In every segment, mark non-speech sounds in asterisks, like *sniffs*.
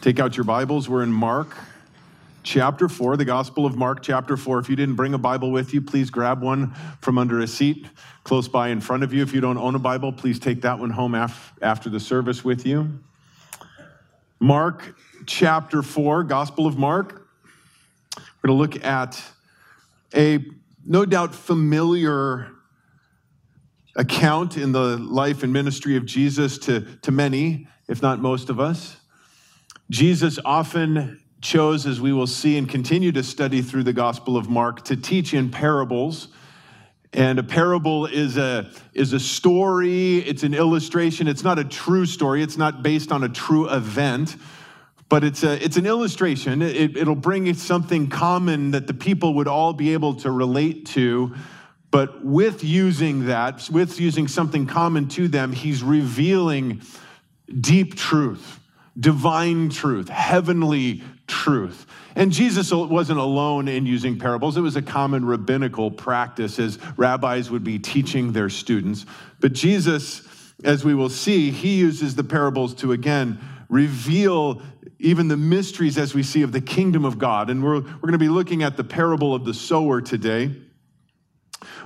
Take out your Bibles. We're in Mark chapter 4, the Gospel of Mark chapter 4. If you didn't bring a Bible with you, please grab one from under a seat close by in front of you. If you don't own a Bible, please take that one home af- after the service with you. Mark chapter 4, Gospel of Mark. We're going to look at a no doubt familiar account in the life and ministry of Jesus to, to many, if not most of us. Jesus often chose, as we will see and continue to study through the Gospel of Mark, to teach in parables. And a parable is a, is a story, it's an illustration. It's not a true story, it's not based on a true event, but it's, a, it's an illustration. It, it'll bring something common that the people would all be able to relate to. But with using that, with using something common to them, he's revealing deep truth divine truth, heavenly truth. And Jesus wasn't alone in using parables. It was a common rabbinical practice as rabbis would be teaching their students. But Jesus, as we will see, he uses the parables to again reveal even the mysteries as we see of the kingdom of God. And we're, we're going to be looking at the parable of the sower today.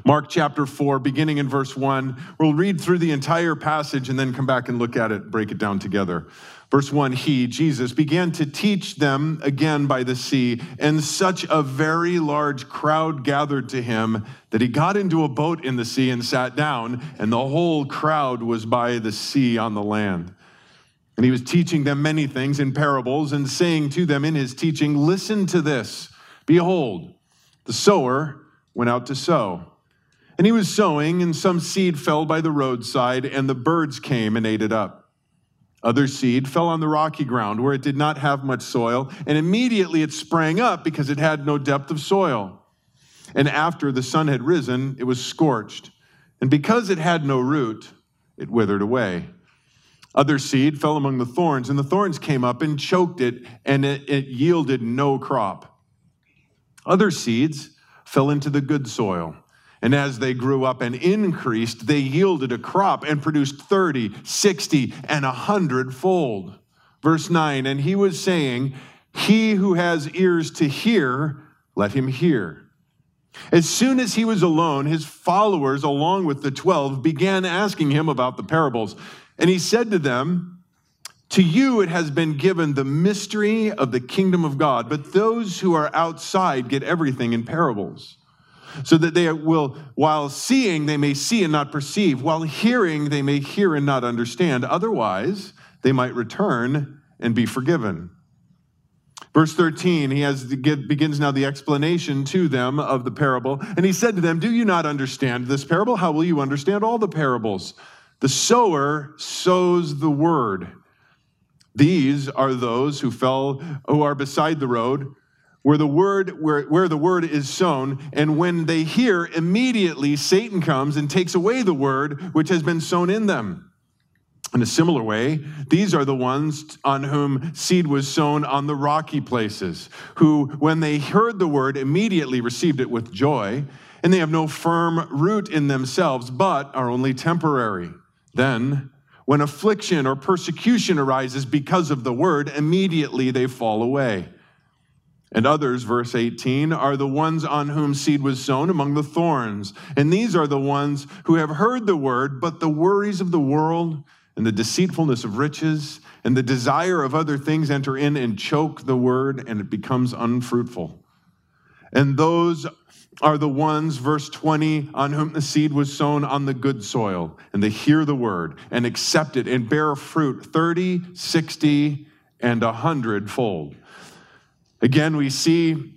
Mark chapter 4, beginning in verse 1. We'll read through the entire passage and then come back and look at it, break it down together. Verse 1 He, Jesus, began to teach them again by the sea, and such a very large crowd gathered to him that he got into a boat in the sea and sat down, and the whole crowd was by the sea on the land. And he was teaching them many things in parables and saying to them in his teaching, Listen to this. Behold, the sower went out to sow. And he was sowing, and some seed fell by the roadside, and the birds came and ate it up. Other seed fell on the rocky ground where it did not have much soil, and immediately it sprang up because it had no depth of soil. And after the sun had risen, it was scorched. And because it had no root, it withered away. Other seed fell among the thorns, and the thorns came up and choked it, and it, it yielded no crop. Other seeds fell into the good soil and as they grew up and increased, they yielded a crop and produced 30, 60, and 100 fold. Verse 9, and he was saying, He who has ears to hear, let him hear. As soon as he was alone, his followers, along with the 12, began asking him about the parables. And he said to them, To you it has been given the mystery of the kingdom of God, but those who are outside get everything in parables so that they will, while seeing, they may see and not perceive, while hearing, they may hear and not understand. Otherwise, they might return and be forgiven. Verse 13, he has begins now the explanation to them of the parable. And he said to them, Do you not understand this parable? How will you understand all the parables? The sower sows the word. These are those who fell, who are beside the road where the word where, where the word is sown and when they hear immediately satan comes and takes away the word which has been sown in them. In a similar way these are the ones on whom seed was sown on the rocky places who when they heard the word immediately received it with joy and they have no firm root in themselves but are only temporary. Then when affliction or persecution arises because of the word immediately they fall away and others, verse 18, are the ones on whom seed was sown among the thorns. And these are the ones who have heard the word, but the worries of the world and the deceitfulness of riches and the desire of other things enter in and choke the word, and it becomes unfruitful. And those are the ones, verse 20, on whom the seed was sown on the good soil, and they hear the word and accept it and bear fruit 30, 60, and a hundredfold. Again, we see,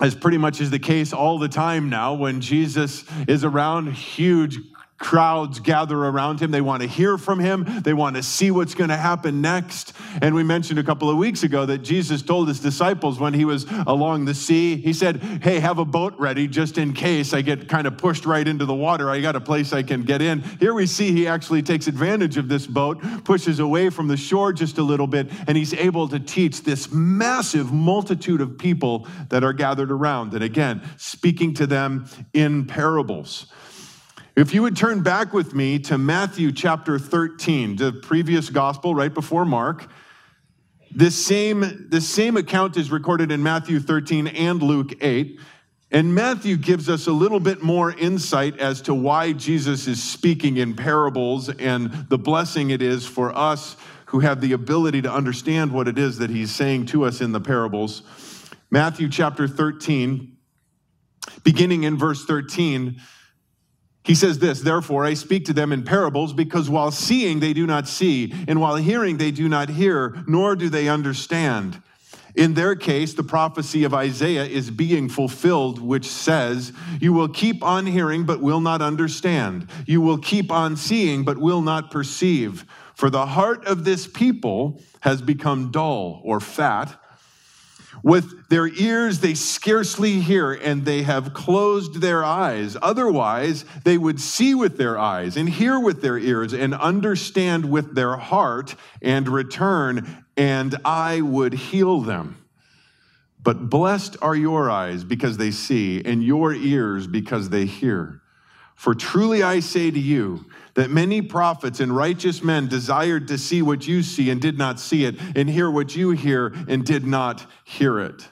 as pretty much is the case all the time now, when Jesus is around, huge crowds gather around him. They want to hear from him. They want to see what's going to happen next. And we mentioned a couple of weeks ago that Jesus told his disciples when he was along the sea, he said, Hey, have a boat ready just in case I get kind of pushed right into the water. I got a place I can get in. Here we see he actually takes advantage of this boat, pushes away from the shore just a little bit, and he's able to teach this massive multitude of people that are gathered around. And again, speaking to them in parables. If you would turn back with me to Matthew chapter 13, the previous gospel right before Mark, This same, this same account is recorded in Matthew 13 and Luke 8. And Matthew gives us a little bit more insight as to why Jesus is speaking in parables and the blessing it is for us who have the ability to understand what it is that he's saying to us in the parables. Matthew chapter 13, beginning in verse 13, he says this, therefore I speak to them in parables because while seeing they do not see, and while hearing they do not hear, nor do they understand. In their case, the prophecy of Isaiah is being fulfilled, which says, You will keep on hearing, but will not understand. You will keep on seeing, but will not perceive. For the heart of this people has become dull or fat. With their ears, they scarcely hear, and they have closed their eyes. Otherwise, they would see with their eyes, and hear with their ears, and understand with their heart, and return, and I would heal them. But blessed are your eyes because they see, and your ears because they hear. For truly I say to you, that many prophets and righteous men desired to see what you see and did not see it, and hear what you hear and did not hear it.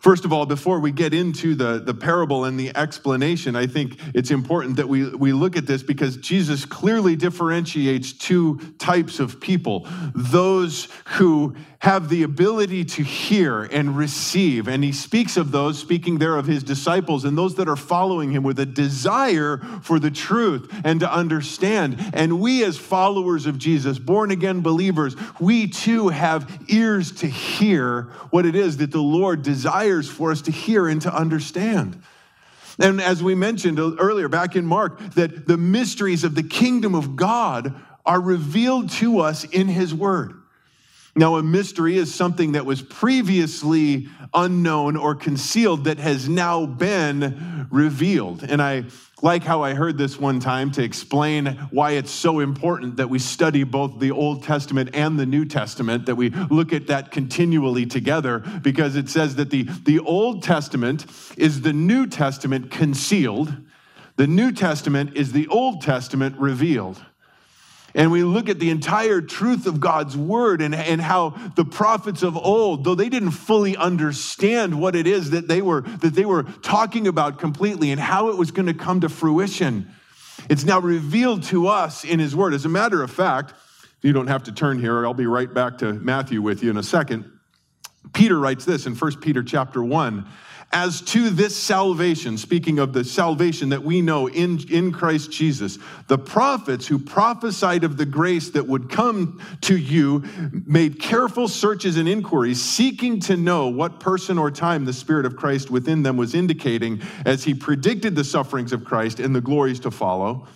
First of all, before we get into the, the parable and the explanation, I think it's important that we, we look at this because Jesus clearly differentiates two types of people those who have the ability to hear and receive. And he speaks of those, speaking there of his disciples, and those that are following him with a desire for the truth and to understand. And we, as followers of Jesus, born again believers, we too have ears to hear what it is that the Lord desires for us to hear and to understand. And as we mentioned earlier back in Mark, that the mysteries of the kingdom of God are revealed to us in his word. Now, a mystery is something that was previously unknown or concealed that has now been revealed. And I like how I heard this one time to explain why it's so important that we study both the Old Testament and the New Testament, that we look at that continually together, because it says that the, the Old Testament is the New Testament concealed, the New Testament is the Old Testament revealed and we look at the entire truth of God's word and, and how the prophets of old, though they didn't fully understand what it is that they were that they were talking about completely and how it was going to come to fruition, it's now revealed to us in his word. As a matter of fact, you don't have to turn here, I'll be right back to Matthew with you in a second. Peter writes this in 1 Peter chapter 1 as to this salvation, speaking of the salvation that we know in, in Christ Jesus, the prophets who prophesied of the grace that would come to you made careful searches and inquiries, seeking to know what person or time the Spirit of Christ within them was indicating as he predicted the sufferings of Christ and the glories to follow.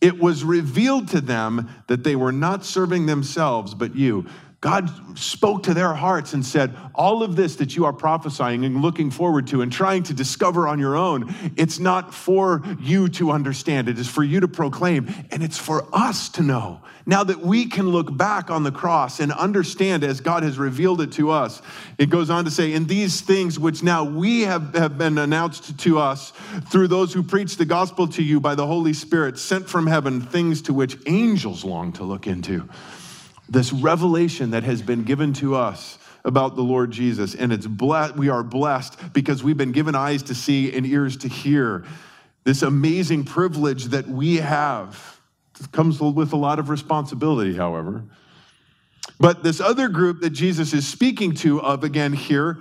It was revealed to them that they were not serving themselves, but you. God spoke to their hearts and said, All of this that you are prophesying and looking forward to and trying to discover on your own, it's not for you to understand. It is for you to proclaim, and it's for us to know. Now that we can look back on the cross and understand as God has revealed it to us, it goes on to say, In these things which now we have, have been announced to us through those who preach the gospel to you by the Holy Spirit, sent from heaven, things to which angels long to look into this revelation that has been given to us about the Lord Jesus. And it's blessed, we are blessed because we've been given eyes to see and ears to hear. This amazing privilege that we have it comes with a lot of responsibility, however. But this other group that Jesus is speaking to of again here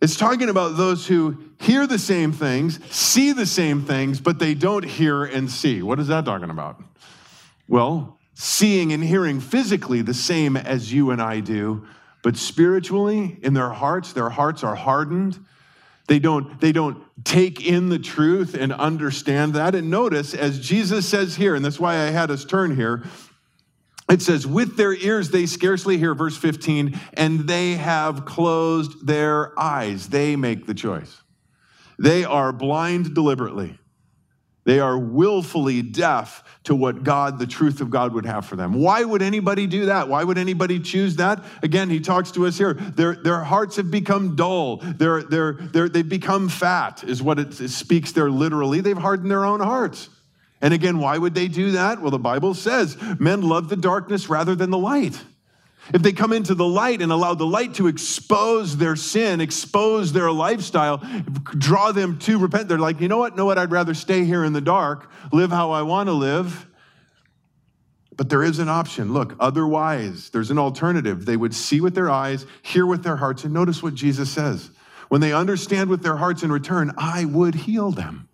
is talking about those who hear the same things, see the same things, but they don't hear and see. What is that talking about? Well, seeing and hearing physically the same as you and I do, but spiritually, in their hearts, their hearts are hardened. They don't, they don't take in the truth and understand that. And notice, as Jesus says here, and that's why I had us turn here, it says, with their ears they scarcely hear, verse 15, and they have closed their eyes. They make the choice. They are blind deliberately. They are willfully deaf to what God, the truth of God, would have for them. Why would anybody do that? Why would anybody choose that? Again, he talks to us here. Their, their hearts have become dull. They're, they're, they're, they've become fat, is what it speaks there literally. They've hardened their own hearts. And again, why would they do that? Well, the Bible says men love the darkness rather than the light. If they come into the light and allow the light to expose their sin, expose their lifestyle, draw them to repent, they're like, you know what? Know what? I'd rather stay here in the dark, live how I want to live. But there is an option. Look, otherwise, there's an alternative. They would see with their eyes, hear with their hearts, and notice what Jesus says. When they understand with their hearts in return, I would heal them.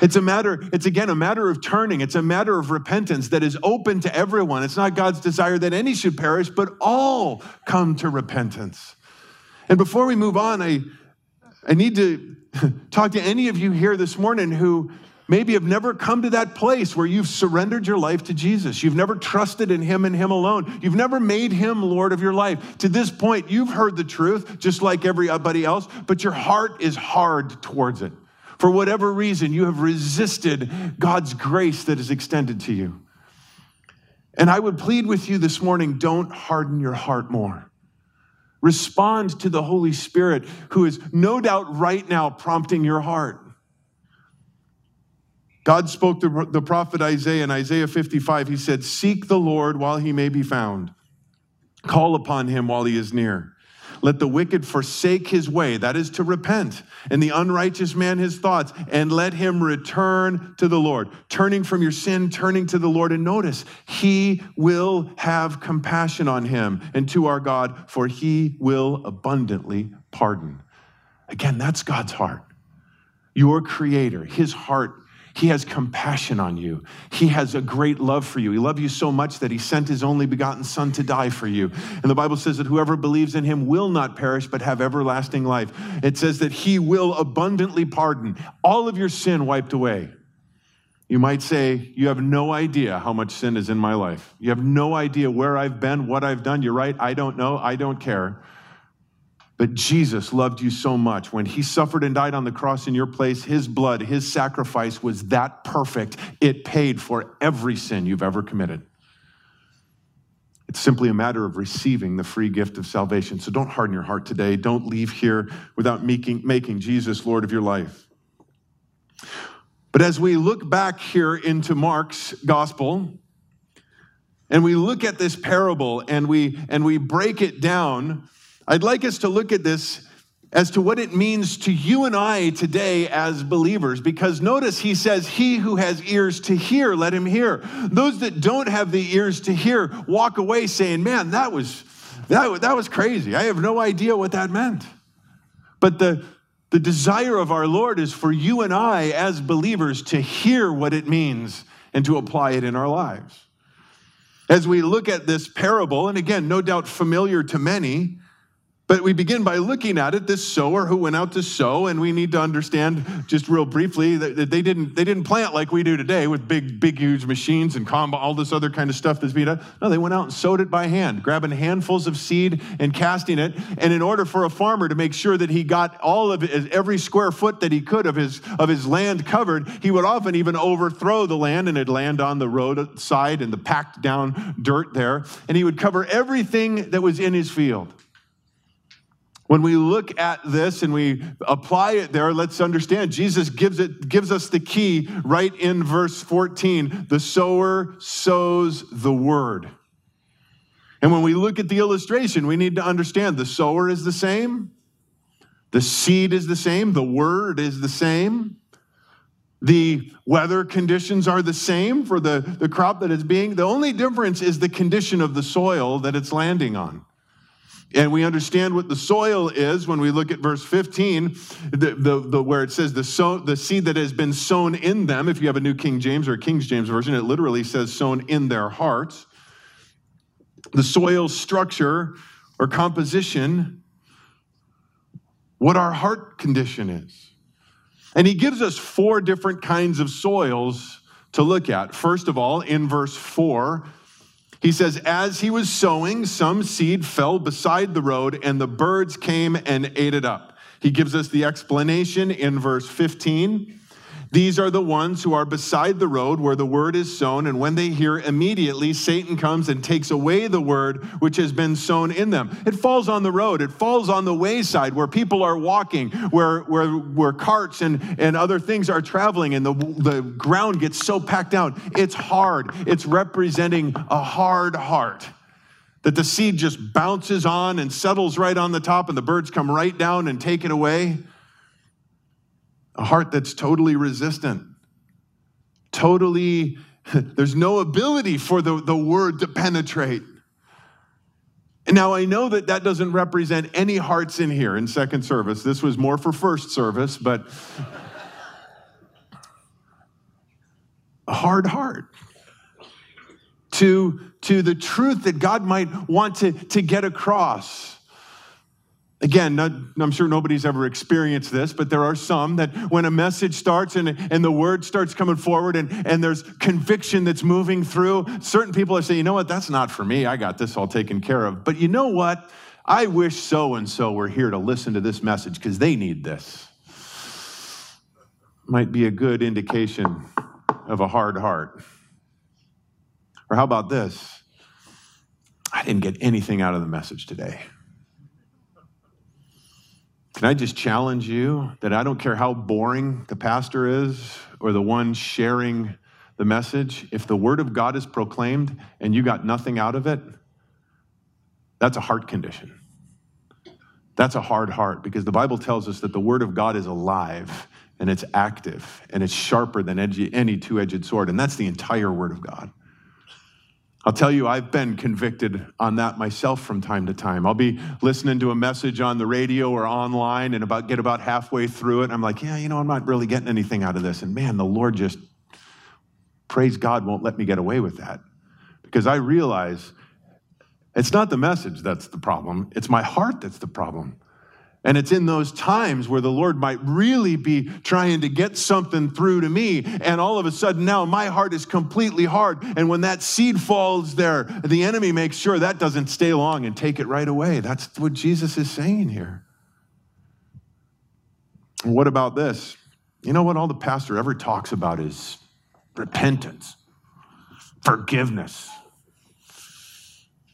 It's a matter, it's again a matter of turning. It's a matter of repentance that is open to everyone. It's not God's desire that any should perish, but all come to repentance. And before we move on, I, I need to *laughs* talk to any of you here this morning who maybe have never come to that place where you've surrendered your life to Jesus. You've never trusted in Him and Him alone. You've never made Him Lord of your life. To this point, you've heard the truth just like everybody else, but your heart is hard towards it. For whatever reason, you have resisted God's grace that is extended to you. And I would plead with you this morning don't harden your heart more. Respond to the Holy Spirit, who is no doubt right now prompting your heart. God spoke to the prophet Isaiah in Isaiah 55. He said, Seek the Lord while he may be found, call upon him while he is near. Let the wicked forsake his way, that is to repent, and the unrighteous man his thoughts, and let him return to the Lord. Turning from your sin, turning to the Lord. And notice, he will have compassion on him and to our God, for he will abundantly pardon. Again, that's God's heart. Your creator, his heart he has compassion on you. He has a great love for you. He loved you so much that he sent his only begotten son to die for you. And the Bible says that whoever believes in him will not perish but have everlasting life. It says that he will abundantly pardon all of your sin wiped away. You might say, You have no idea how much sin is in my life. You have no idea where I've been, what I've done. You're right. I don't know. I don't care. But Jesus loved you so much. When he suffered and died on the cross in your place, his blood, his sacrifice was that perfect. It paid for every sin you've ever committed. It's simply a matter of receiving the free gift of salvation. So don't harden your heart today. Don't leave here without making, making Jesus Lord of your life. But as we look back here into Mark's gospel, and we look at this parable and we and we break it down, I'd like us to look at this as to what it means to you and I today as believers. Because notice he says, He who has ears to hear, let him hear. Those that don't have the ears to hear walk away saying, Man, that was, that, that was crazy. I have no idea what that meant. But the, the desire of our Lord is for you and I as believers to hear what it means and to apply it in our lives. As we look at this parable, and again, no doubt familiar to many, but we begin by looking at it, this sower who went out to sow, and we need to understand just real briefly that they didn't, they didn't plant like we do today with big, big, huge machines and comb, all this other kind of stuff that's being done. No, they went out and sowed it by hand, grabbing handfuls of seed and casting it. And in order for a farmer to make sure that he got all of every square foot that he could of his, of his land covered, he would often even overthrow the land and it'd land on the roadside and the packed down dirt there. And he would cover everything that was in his field. When we look at this and we apply it there, let's understand Jesus gives it gives us the key right in verse 14. The sower sows the word. And when we look at the illustration, we need to understand the sower is the same, the seed is the same, the word is the same. The weather conditions are the same for the, the crop that is being. The only difference is the condition of the soil that it's landing on. And we understand what the soil is when we look at verse 15, the, the, the where it says the, sow, the seed that has been sown in them. If you have a New King James or a King James version, it literally says sown in their hearts. The soil structure or composition, what our heart condition is. And he gives us four different kinds of soils to look at. First of all, in verse 4, he says, As he was sowing, some seed fell beside the road, and the birds came and ate it up. He gives us the explanation in verse 15. These are the ones who are beside the road where the word is sown, and when they hear, immediately Satan comes and takes away the word which has been sown in them. It falls on the road, it falls on the wayside where people are walking, where, where, where carts and, and other things are traveling, and the, the ground gets so packed out. It's hard. It's representing a hard heart. that the seed just bounces on and settles right on the top, and the birds come right down and take it away. A heart that's totally resistant, totally, *laughs* there's no ability for the, the word to penetrate. And Now, I know that that doesn't represent any hearts in here in second service. This was more for first service, but *laughs* a hard heart to, to the truth that God might want to, to get across. Again, not, I'm sure nobody's ever experienced this, but there are some that when a message starts and, and the word starts coming forward and, and there's conviction that's moving through, certain people are saying, you know what, that's not for me. I got this all taken care of. But you know what? I wish so and so were here to listen to this message because they need this. Might be a good indication of a hard heart. Or how about this? I didn't get anything out of the message today. Can I just challenge you that I don't care how boring the pastor is or the one sharing the message, if the word of God is proclaimed and you got nothing out of it, that's a heart condition. That's a hard heart because the Bible tells us that the word of God is alive and it's active and it's sharper than any two edged sword, and that's the entire word of God. I'll tell you, I've been convicted on that myself from time to time. I'll be listening to a message on the radio or online and about get about halfway through it. I'm like, yeah, you know, I'm not really getting anything out of this. And man, the Lord just, praise God, won't let me get away with that. Because I realize it's not the message that's the problem, it's my heart that's the problem. And it's in those times where the Lord might really be trying to get something through to me. And all of a sudden now my heart is completely hard. And when that seed falls there, the enemy makes sure that doesn't stay long and take it right away. That's what Jesus is saying here. What about this? You know what all the pastor ever talks about is repentance, forgiveness.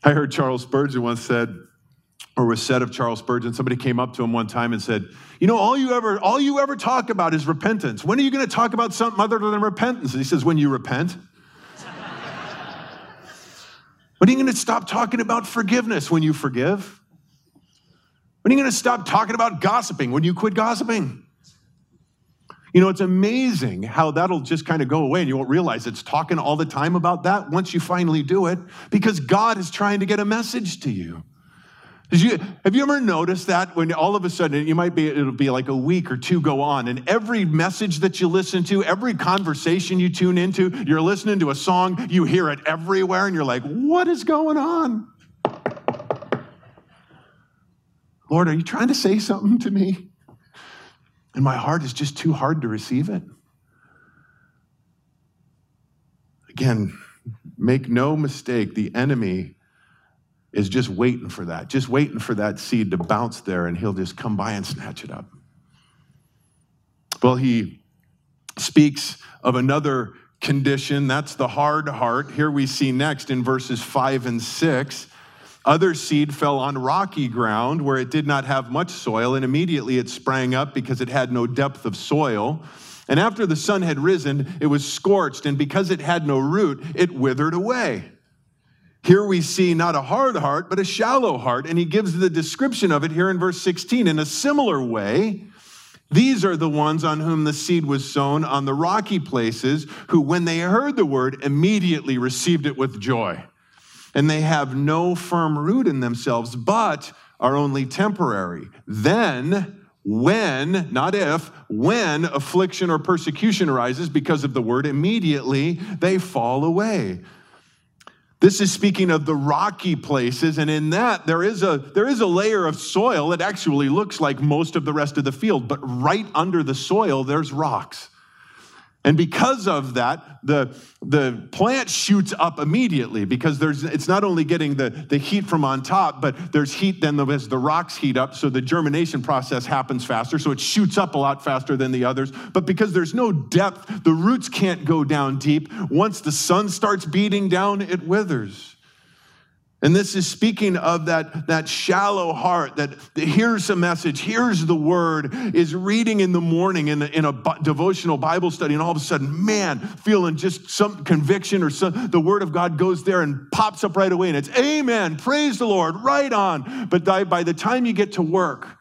I heard Charles Spurgeon once said, or was said of Charles Spurgeon. Somebody came up to him one time and said, "You know, all you ever all you ever talk about is repentance. When are you going to talk about something other than repentance?" And he says, "When you repent." *laughs* when are you going to stop talking about forgiveness? When you forgive. When are you going to stop talking about gossiping? When you quit gossiping. You know, it's amazing how that'll just kind of go away and you won't realize it's talking all the time about that once you finally do it because God is trying to get a message to you. You, have you ever noticed that when all of a sudden you might be it'll be like a week or two go on and every message that you listen to every conversation you tune into you're listening to a song you hear it everywhere and you're like what is going on? Lord are you trying to say something to me? And my heart is just too hard to receive it. Again make no mistake the enemy is just waiting for that, just waiting for that seed to bounce there and he'll just come by and snatch it up. Well, he speaks of another condition, that's the hard heart. Here we see next in verses five and six. Other seed fell on rocky ground where it did not have much soil, and immediately it sprang up because it had no depth of soil. And after the sun had risen, it was scorched, and because it had no root, it withered away. Here we see not a hard heart, but a shallow heart. And he gives the description of it here in verse 16. In a similar way, these are the ones on whom the seed was sown on the rocky places, who, when they heard the word, immediately received it with joy. And they have no firm root in themselves, but are only temporary. Then, when, not if, when affliction or persecution arises because of the word, immediately they fall away. This is speaking of the rocky places, and in that there is a there is a layer of soil that actually looks like most of the rest of the field, but right under the soil there's rocks. And because of that, the, the plant shoots up immediately because there's, it's not only getting the, the heat from on top, but there's heat then as the rocks heat up, so the germination process happens faster, so it shoots up a lot faster than the others. But because there's no depth, the roots can't go down deep. Once the sun starts beating down, it withers. And this is speaking of that, that shallow heart that hears a message, hears the word, is reading in the morning in a, in a devotional Bible study, and all of a sudden, man, feeling just some conviction or some, the word of God goes there and pops up right away, and it's amen, praise the Lord, right on. But by the time you get to work,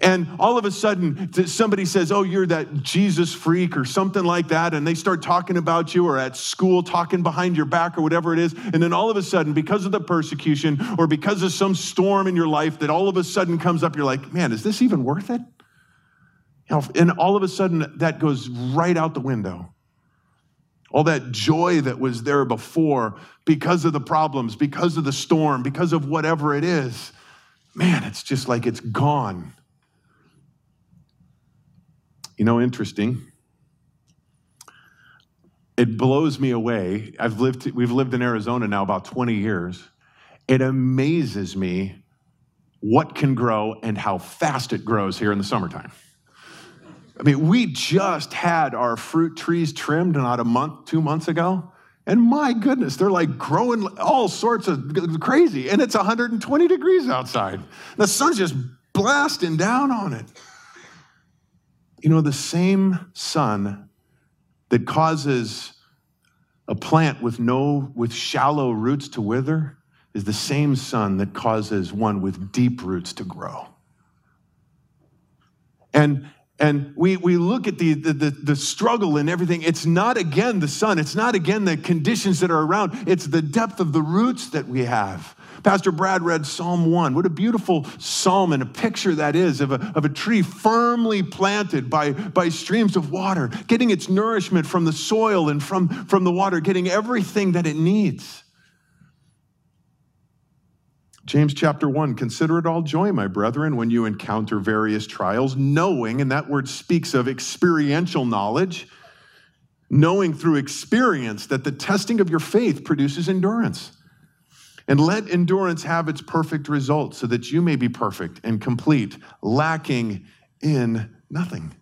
and all of a sudden, somebody says, Oh, you're that Jesus freak or something like that. And they start talking about you or at school talking behind your back or whatever it is. And then all of a sudden, because of the persecution or because of some storm in your life that all of a sudden comes up, you're like, Man, is this even worth it? And all of a sudden, that goes right out the window. All that joy that was there before because of the problems, because of the storm, because of whatever it is, man, it's just like it's gone. You know, interesting. It blows me away. I've lived, we've lived in Arizona now about 20 years. It amazes me what can grow and how fast it grows here in the summertime. I mean, we just had our fruit trees trimmed not a month, two months ago. And my goodness, they're like growing all sorts of crazy. And it's 120 degrees outside. The sun's just blasting down on it. You know, the same sun that causes a plant with no with shallow roots to wither is the same sun that causes one with deep roots to grow. And and we, we look at the, the, the, the, struggle and everything. It's not again the sun. It's not again the conditions that are around. It's the depth of the roots that we have. Pastor Brad read Psalm 1. What a beautiful psalm and a picture that is of a, of a tree firmly planted by, by streams of water, getting its nourishment from the soil and from, from the water, getting everything that it needs. James chapter 1 Consider it all joy, my brethren, when you encounter various trials, knowing, and that word speaks of experiential knowledge, knowing through experience that the testing of your faith produces endurance. And let endurance have its perfect result so that you may be perfect and complete, lacking in nothing.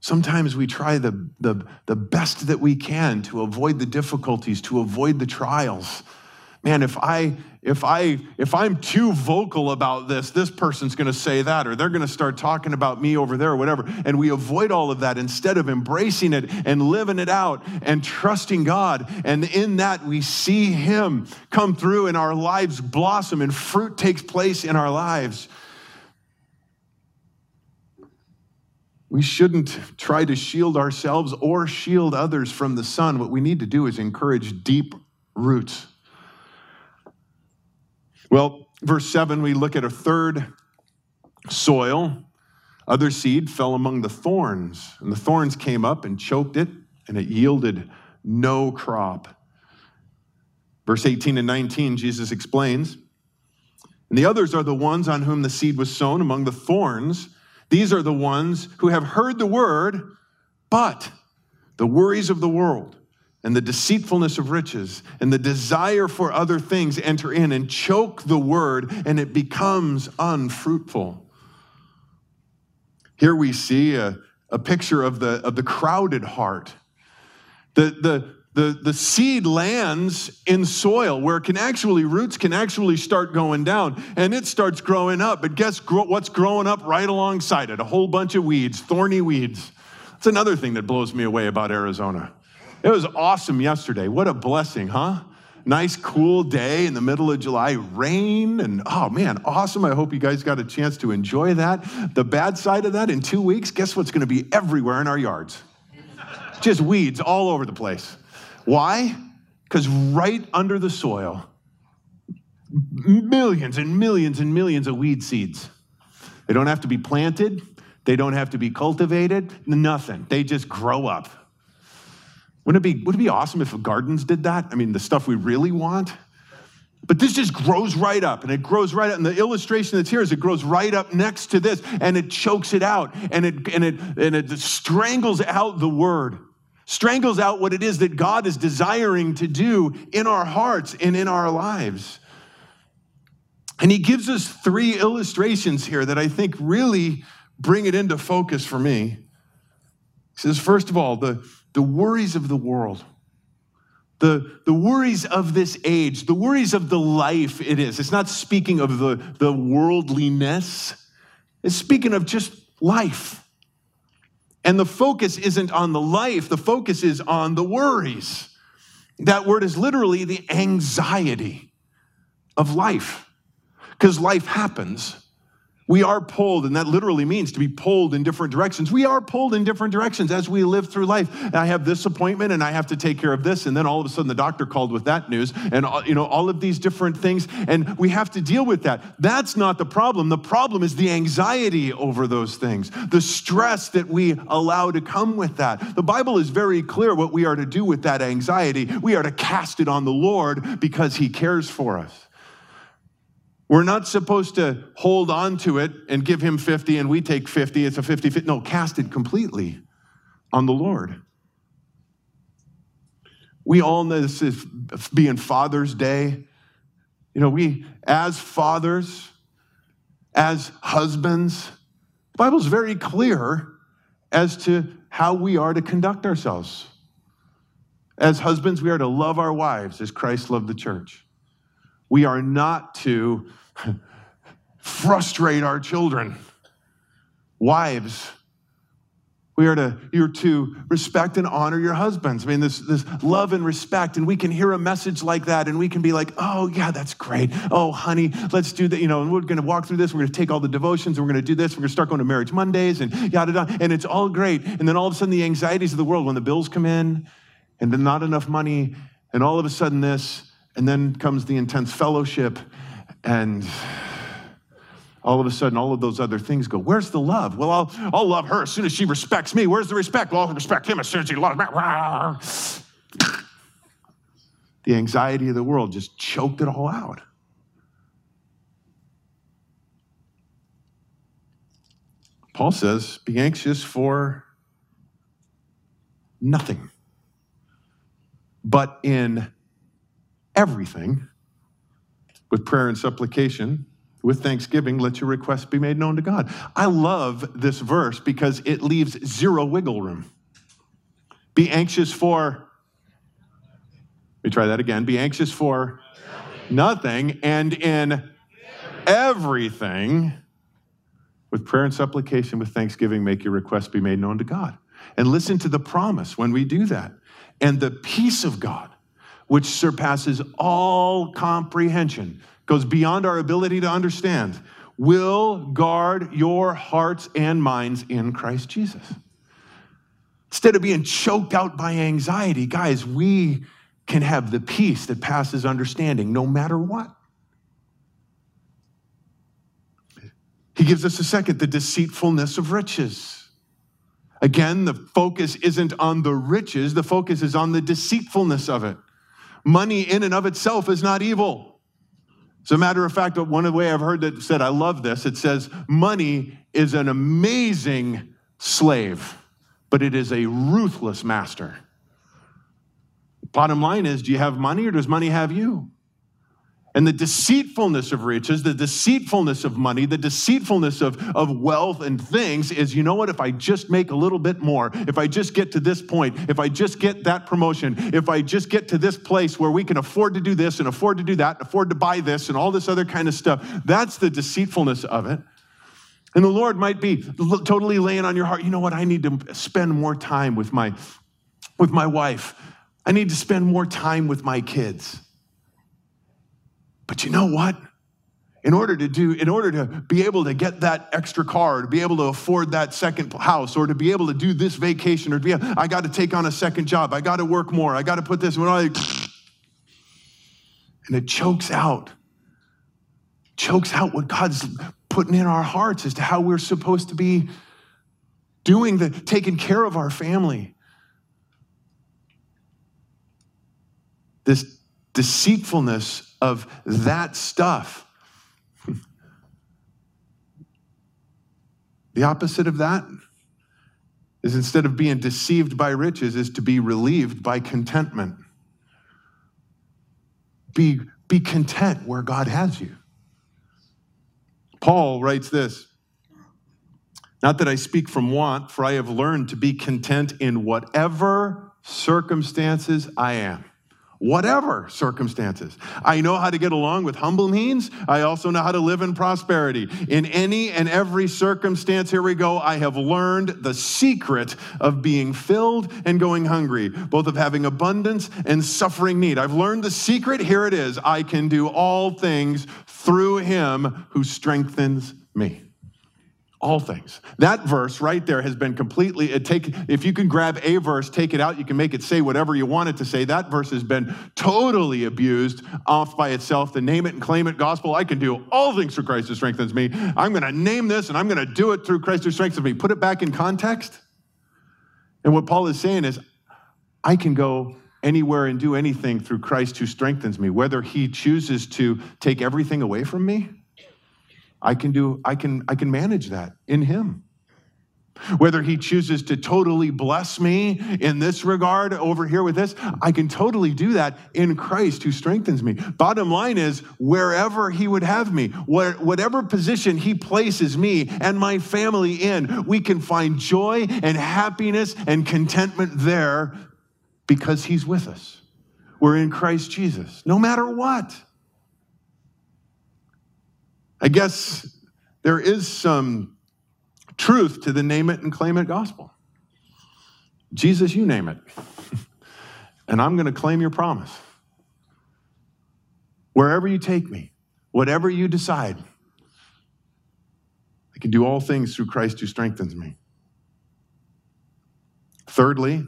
Sometimes we try the, the, the best that we can to avoid the difficulties, to avoid the trials man, if I if I if I'm too vocal about this, this person's going to say that or they're going to start talking about me over there or whatever. And we avoid all of that instead of embracing it and living it out and trusting God. And in that we see him come through and our lives blossom and fruit takes place in our lives. We shouldn't try to shield ourselves or shield others from the sun. What we need to do is encourage deep roots well, verse 7, we look at a third soil. Other seed fell among the thorns, and the thorns came up and choked it, and it yielded no crop. Verse 18 and 19, Jesus explains, and the others are the ones on whom the seed was sown among the thorns. These are the ones who have heard the word, but the worries of the world and the deceitfulness of riches and the desire for other things enter in and choke the word, and it becomes unfruitful. Here we see a, a picture of the, of the crowded heart. The, the, the, the seed lands in soil where can actually, roots can actually start going down and it starts growing up. But guess what's growing up right alongside it? A whole bunch of weeds, thorny weeds. That's another thing that blows me away about Arizona. It was awesome yesterday. What a blessing, huh? Nice, cool day in the middle of July, rain, and oh man, awesome. I hope you guys got a chance to enjoy that. The bad side of that, in two weeks, guess what's going to be everywhere in our yards? Just weeds all over the place. Why? Because right under the soil, millions and millions and millions of weed seeds. They don't have to be planted, they don't have to be cultivated, nothing. They just grow up. Wouldn't it be, would it be awesome if gardens did that? I mean, the stuff we really want. But this just grows right up and it grows right up. And the illustration that's here is it grows right up next to this and it chokes it out and it, and it, and it strangles out the word, strangles out what it is that God is desiring to do in our hearts and in our lives. And he gives us three illustrations here that I think really bring it into focus for me. He says, first of all, the, the worries of the world. the, the worries of this age, the worries of the life it is. It's not speaking of the, the worldliness, it's speaking of just life. And the focus isn't on the life, the focus is on the worries. That word is literally the anxiety of life, because life happens. We are pulled, and that literally means to be pulled in different directions. We are pulled in different directions as we live through life. I have this appointment, and I have to take care of this, and then all of a sudden the doctor called with that news, and uh, you know all of these different things, and we have to deal with that. That's not the problem. The problem is the anxiety over those things, the stress that we allow to come with that. The Bible is very clear what we are to do with that anxiety. We are to cast it on the Lord because He cares for us. We're not supposed to hold on to it and give him 50 and we take 50. It's a 50 50. No, cast it completely on the Lord. We all know this is being Father's Day. You know, we, as fathers, as husbands, the Bible's very clear as to how we are to conduct ourselves. As husbands, we are to love our wives as Christ loved the church. We are not to frustrate our children. Wives, we are to, you're to respect and honor your husbands. I mean, this, this love and respect. And we can hear a message like that and we can be like, oh, yeah, that's great. Oh, honey, let's do that. You know, and we're going to walk through this. We're going to take all the devotions. And we're going to do this. We're going to start going to marriage Mondays and yada, yada. And it's all great. And then all of a sudden, the anxieties of the world, when the bills come in and then not enough money, and all of a sudden this, and then comes the intense fellowship and all of a sudden, all of those other things go, Where's the love? Well, I'll, I'll love her as soon as she respects me. Where's the respect? Well, I'll respect him as soon as he loves me. *laughs* The anxiety of the world just choked it all out. Paul says, Be anxious for nothing, but in everything with prayer and supplication, with thanksgiving, let your requests be made known to God. I love this verse because it leaves zero wiggle room. Be anxious for, let me try that again. Be anxious for nothing, and in everything, with prayer and supplication, with thanksgiving, make your requests be made known to God. And listen to the promise when we do that. And the peace of God which surpasses all comprehension, goes beyond our ability to understand, will guard your hearts and minds in Christ Jesus. Instead of being choked out by anxiety, guys, we can have the peace that passes understanding no matter what. He gives us a second the deceitfulness of riches. Again, the focus isn't on the riches, the focus is on the deceitfulness of it. Money in and of itself is not evil. As a matter of fact, one of the way I've heard that said, I love this. It says, money is an amazing slave, but it is a ruthless master. Bottom line is, do you have money or does money have you? And the deceitfulness of riches, the deceitfulness of money, the deceitfulness of, of wealth and things is you know what? If I just make a little bit more, if I just get to this point, if I just get that promotion, if I just get to this place where we can afford to do this and afford to do that, and afford to buy this and all this other kind of stuff, that's the deceitfulness of it. And the Lord might be totally laying on your heart, you know what? I need to spend more time with my, with my wife. I need to spend more time with my kids. But you know what? In order to do, in order to be able to get that extra car, to be able to afford that second house, or to be able to do this vacation, or to be, I got to take on a second job, I got to work more, I got to put this, and it chokes out, chokes out what God's putting in our hearts as to how we're supposed to be doing the taking care of our family. This deceitfulness of that stuff. *laughs* the opposite of that is instead of being deceived by riches, is to be relieved by contentment. Be, be content where God has you. Paul writes this Not that I speak from want, for I have learned to be content in whatever circumstances I am. Whatever circumstances. I know how to get along with humble means. I also know how to live in prosperity. In any and every circumstance, here we go, I have learned the secret of being filled and going hungry, both of having abundance and suffering need. I've learned the secret. Here it is. I can do all things through him who strengthens me all things. That verse right there has been completely uh, take if you can grab a verse, take it out, you can make it say whatever you want it to say. That verse has been totally abused off by itself. The name it and claim it gospel. I can do all things through Christ who strengthens me. I'm going to name this and I'm going to do it through Christ who strengthens me. Put it back in context. And what Paul is saying is I can go anywhere and do anything through Christ who strengthens me, whether he chooses to take everything away from me I can do, I can, I can manage that in Him. Whether He chooses to totally bless me in this regard over here with this, I can totally do that in Christ who strengthens me. Bottom line is, wherever He would have me, whatever position He places me and my family in, we can find joy and happiness and contentment there because He's with us. We're in Christ Jesus, no matter what. I guess there is some truth to the name it and claim it gospel. Jesus, you name it. *laughs* and I'm going to claim your promise. Wherever you take me, whatever you decide, I can do all things through Christ who strengthens me. Thirdly,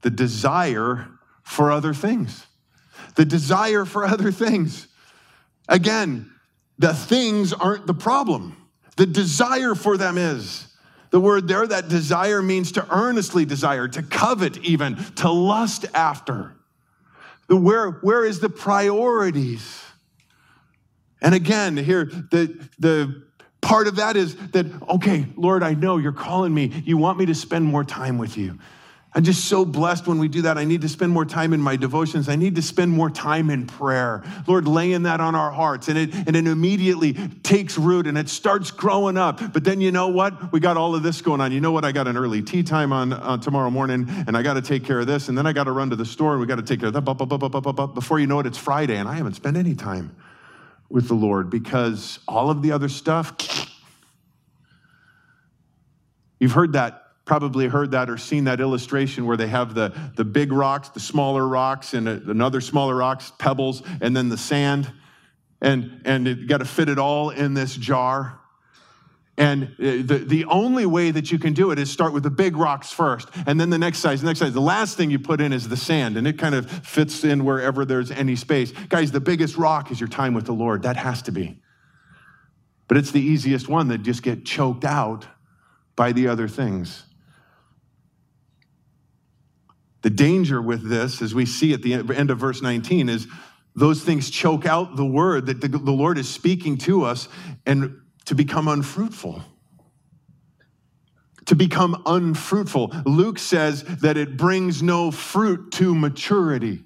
the desire for other things. The desire for other things. Again, the things aren't the problem, the desire for them is. The word there, that desire means to earnestly desire, to covet, even, to lust after. The where, where is the priorities? And again, here, the, the part of that is that, okay, Lord, I know you're calling me. You want me to spend more time with you. I'm just so blessed when we do that. I need to spend more time in my devotions. I need to spend more time in prayer. Lord, laying that on our hearts. And it, and it immediately takes root and it starts growing up. But then you know what? We got all of this going on. You know what? I got an early tee time on uh, tomorrow morning and I got to take care of this. And then I got to run to the store and we got to take care of that. Before you know it, it's Friday and I haven't spent any time with the Lord because all of the other stuff. *sniffs* You've heard that probably heard that or seen that illustration where they have the, the big rocks, the smaller rocks, and another smaller rocks, pebbles, and then the sand. And, and you got to fit it all in this jar. And uh, the, the only way that you can do it is start with the big rocks first, and then the next size, the next size. The last thing you put in is the sand, and it kind of fits in wherever there's any space. Guys, the biggest rock is your time with the Lord. That has to be. But it's the easiest one that just get choked out by the other things. The danger with this, as we see at the end of verse 19, is those things choke out the word that the, the Lord is speaking to us and to become unfruitful. To become unfruitful. Luke says that it brings no fruit to maturity.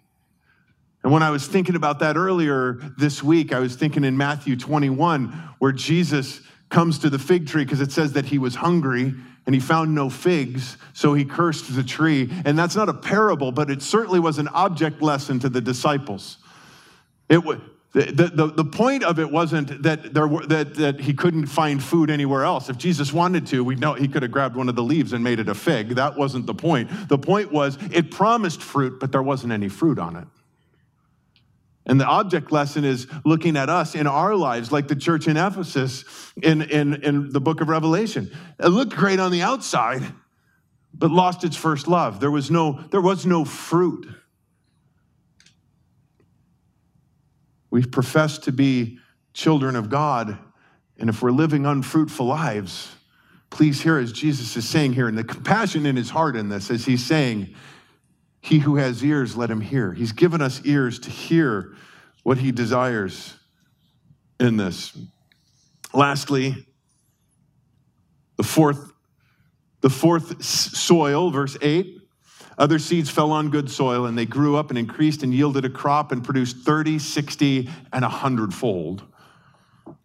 And when I was thinking about that earlier this week, I was thinking in Matthew 21, where Jesus comes to the fig tree because it says that he was hungry and he found no figs, so he cursed the tree. And that's not a parable, but it certainly was an object lesson to the disciples. It. The, the, the point of it wasn't that, there were, that, that he couldn't find food anywhere else. If Jesus wanted to, we know he could have grabbed one of the leaves and made it a fig. That wasn't the point. The point was it promised fruit, but there wasn't any fruit on it. And the object lesson is looking at us in our lives, like the church in Ephesus in, in, in the book of Revelation. It looked great on the outside, but lost its first love. There was no, there was no fruit. We profess to be children of God, and if we're living unfruitful lives, please hear as Jesus is saying here, and the compassion in his heart in this, as he's saying, he who has ears, let him hear. He's given us ears to hear what he desires in this. Lastly, the fourth, the fourth soil, verse 8. Other seeds fell on good soil, and they grew up and increased and yielded a crop and produced 30, 60, and a hundredfold.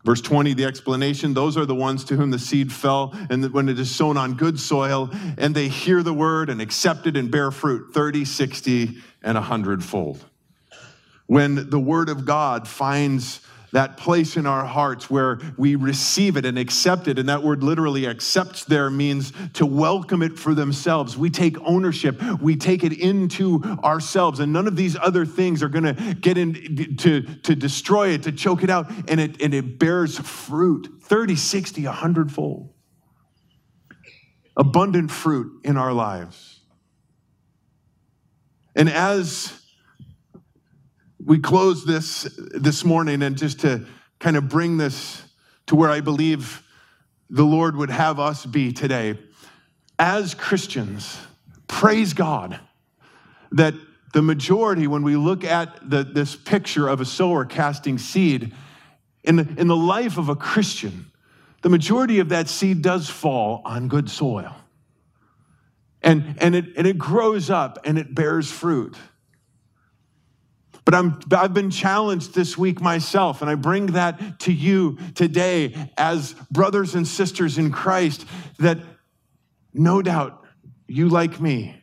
Verse 20, the explanation those are the ones to whom the seed fell, and when it is sown on good soil, and they hear the word and accept it and bear fruit 30, 60, and a hundredfold. when the Word of God finds that place in our hearts where we receive it and accept it. And that word literally accepts there means to welcome it for themselves. We take ownership, we take it into ourselves. And none of these other things are going to get in to, to destroy it, to choke it out. And it, and it bears fruit 30, 60, 100 fold. Abundant fruit in our lives. And as we close this this morning and just to kind of bring this to where I believe the Lord would have us be today. As Christians, praise God that the majority, when we look at the, this picture of a sower casting seed, in the, in the life of a Christian, the majority of that seed does fall on good soil. And, and, it, and it grows up and it bears fruit. But I'm, I've been challenged this week myself, and I bring that to you today as brothers and sisters in Christ that no doubt you, like me,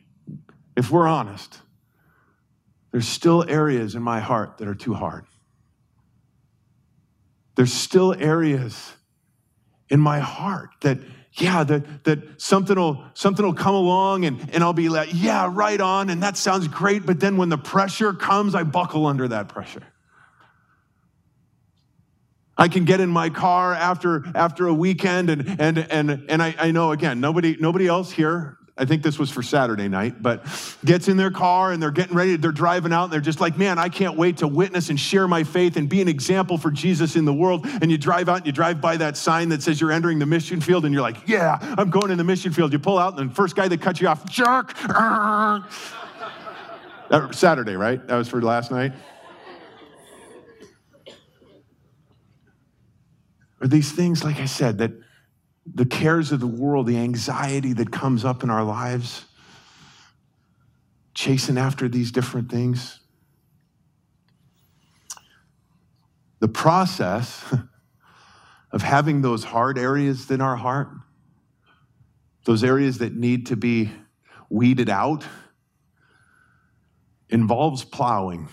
if we're honest, there's still areas in my heart that are too hard. There's still areas in my heart that yeah, that, that something will something will come along and, and I'll be like, yeah, right on, and that sounds great. But then when the pressure comes, I buckle under that pressure. I can get in my car after after a weekend and and and and I, I know again, nobody nobody else here I think this was for Saturday night, but gets in their car and they're getting ready, they're driving out and they're just like, man, I can't wait to witness and share my faith and be an example for Jesus in the world. And you drive out and you drive by that sign that says you're entering the mission field and you're like, yeah, I'm going in the mission field. You pull out and the first guy that cuts you off, jerk. *laughs* that Saturday, right? That was for last night. Are these things, like I said, that the cares of the world, the anxiety that comes up in our lives, chasing after these different things. The process *laughs* of having those hard areas in our heart, those areas that need to be weeded out, involves plowing.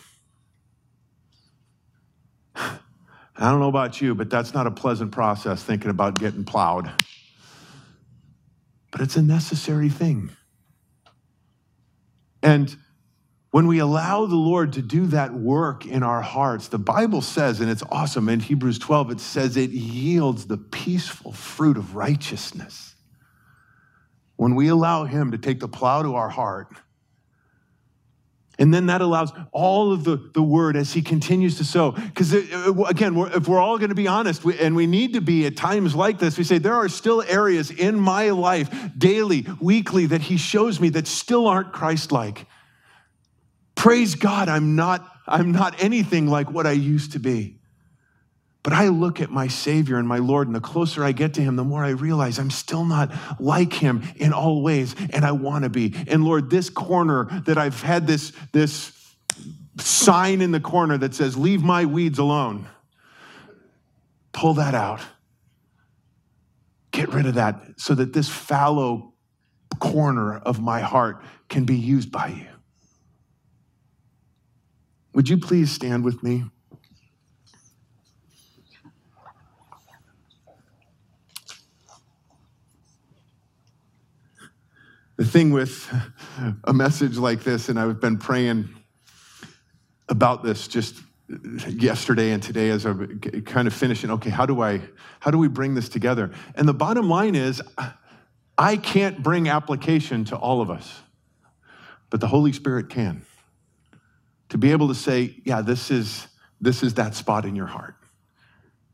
I don't know about you, but that's not a pleasant process thinking about getting plowed. But it's a necessary thing. And when we allow the Lord to do that work in our hearts, the Bible says, and it's awesome in Hebrews 12, it says it yields the peaceful fruit of righteousness. When we allow Him to take the plow to our heart, and then that allows all of the, the word as he continues to sow. Because again, we're, if we're all going to be honest, we, and we need to be at times like this, we say, there are still areas in my life, daily, weekly, that he shows me that still aren't Christ like. Praise God, I'm not, I'm not anything like what I used to be. But I look at my Savior and my Lord, and the closer I get to Him, the more I realize I'm still not like Him in all ways, and I want to be. And Lord, this corner that I've had this, this sign in the corner that says, Leave my weeds alone, pull that out. Get rid of that so that this fallow corner of my heart can be used by you. Would you please stand with me? The thing with a message like this, and I've been praying about this just yesterday and today as I'm kind of finishing, okay, how do I how do we bring this together? And the bottom line is I can't bring application to all of us, but the Holy Spirit can. To be able to say, yeah, this is this is that spot in your heart.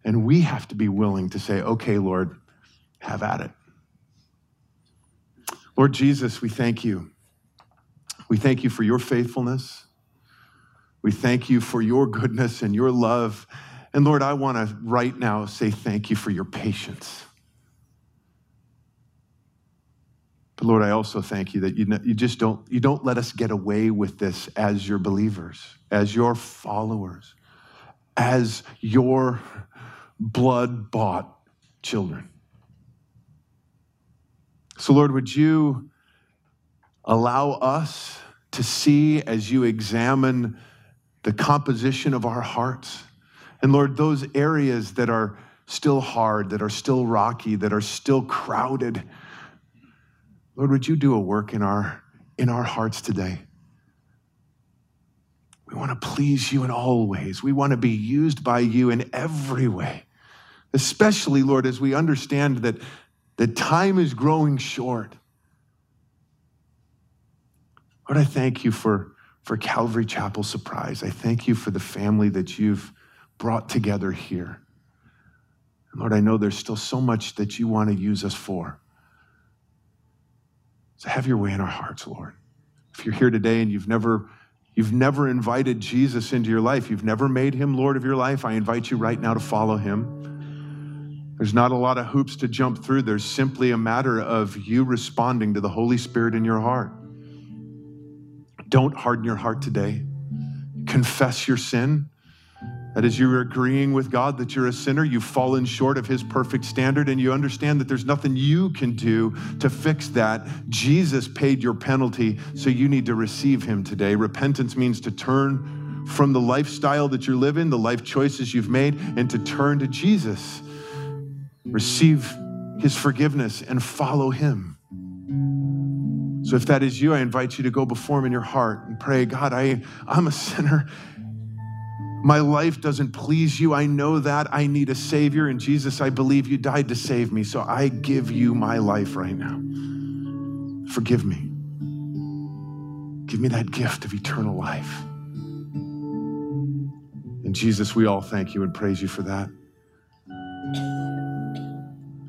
And we have to be willing to say, okay, Lord, have at it. Lord Jesus, we thank you. We thank you for your faithfulness. We thank you for your goodness and your love. And Lord, I want to right now say thank you for your patience. But Lord, I also thank you that you, you just don't, you don't let us get away with this as your believers, as your followers, as your blood bought children. So, Lord, would you allow us to see as you examine the composition of our hearts. And Lord, those areas that are still hard, that are still rocky, that are still crowded, Lord, would you do a work in our, in our hearts today? We want to please you in all ways. We want to be used by you in every way. Especially, Lord, as we understand that, that time is growing short. Lord, I thank you for, for Calvary Chapel Surprise. I thank you for the family that you've brought together here. And Lord, I know there's still so much that you want to use us for. So have your way in our hearts, Lord. If you're here today and you've never you've never invited Jesus into your life, you've never made him Lord of your life, I invite you right now to follow him. There's not a lot of hoops to jump through. There's simply a matter of you responding to the Holy Spirit in your heart. Don't harden your heart today. Confess your sin. That is, you're agreeing with God that you're a sinner, you've fallen short of His perfect standard, and you understand that there's nothing you can do to fix that. Jesus paid your penalty, so you need to receive Him today. Repentance means to turn from the lifestyle that you're living, the life choices you've made, and to turn to Jesus. Receive His forgiveness and follow Him. So if that is you, I invite you to go before Him in your heart and pray, God, I, I'm a sinner my life doesn't please you. I know that. I need a Savior. And Jesus, I believe you died to save me. So I give you my life right now. Forgive me. Give me that gift of eternal life. And Jesus, we all thank you and praise you for that.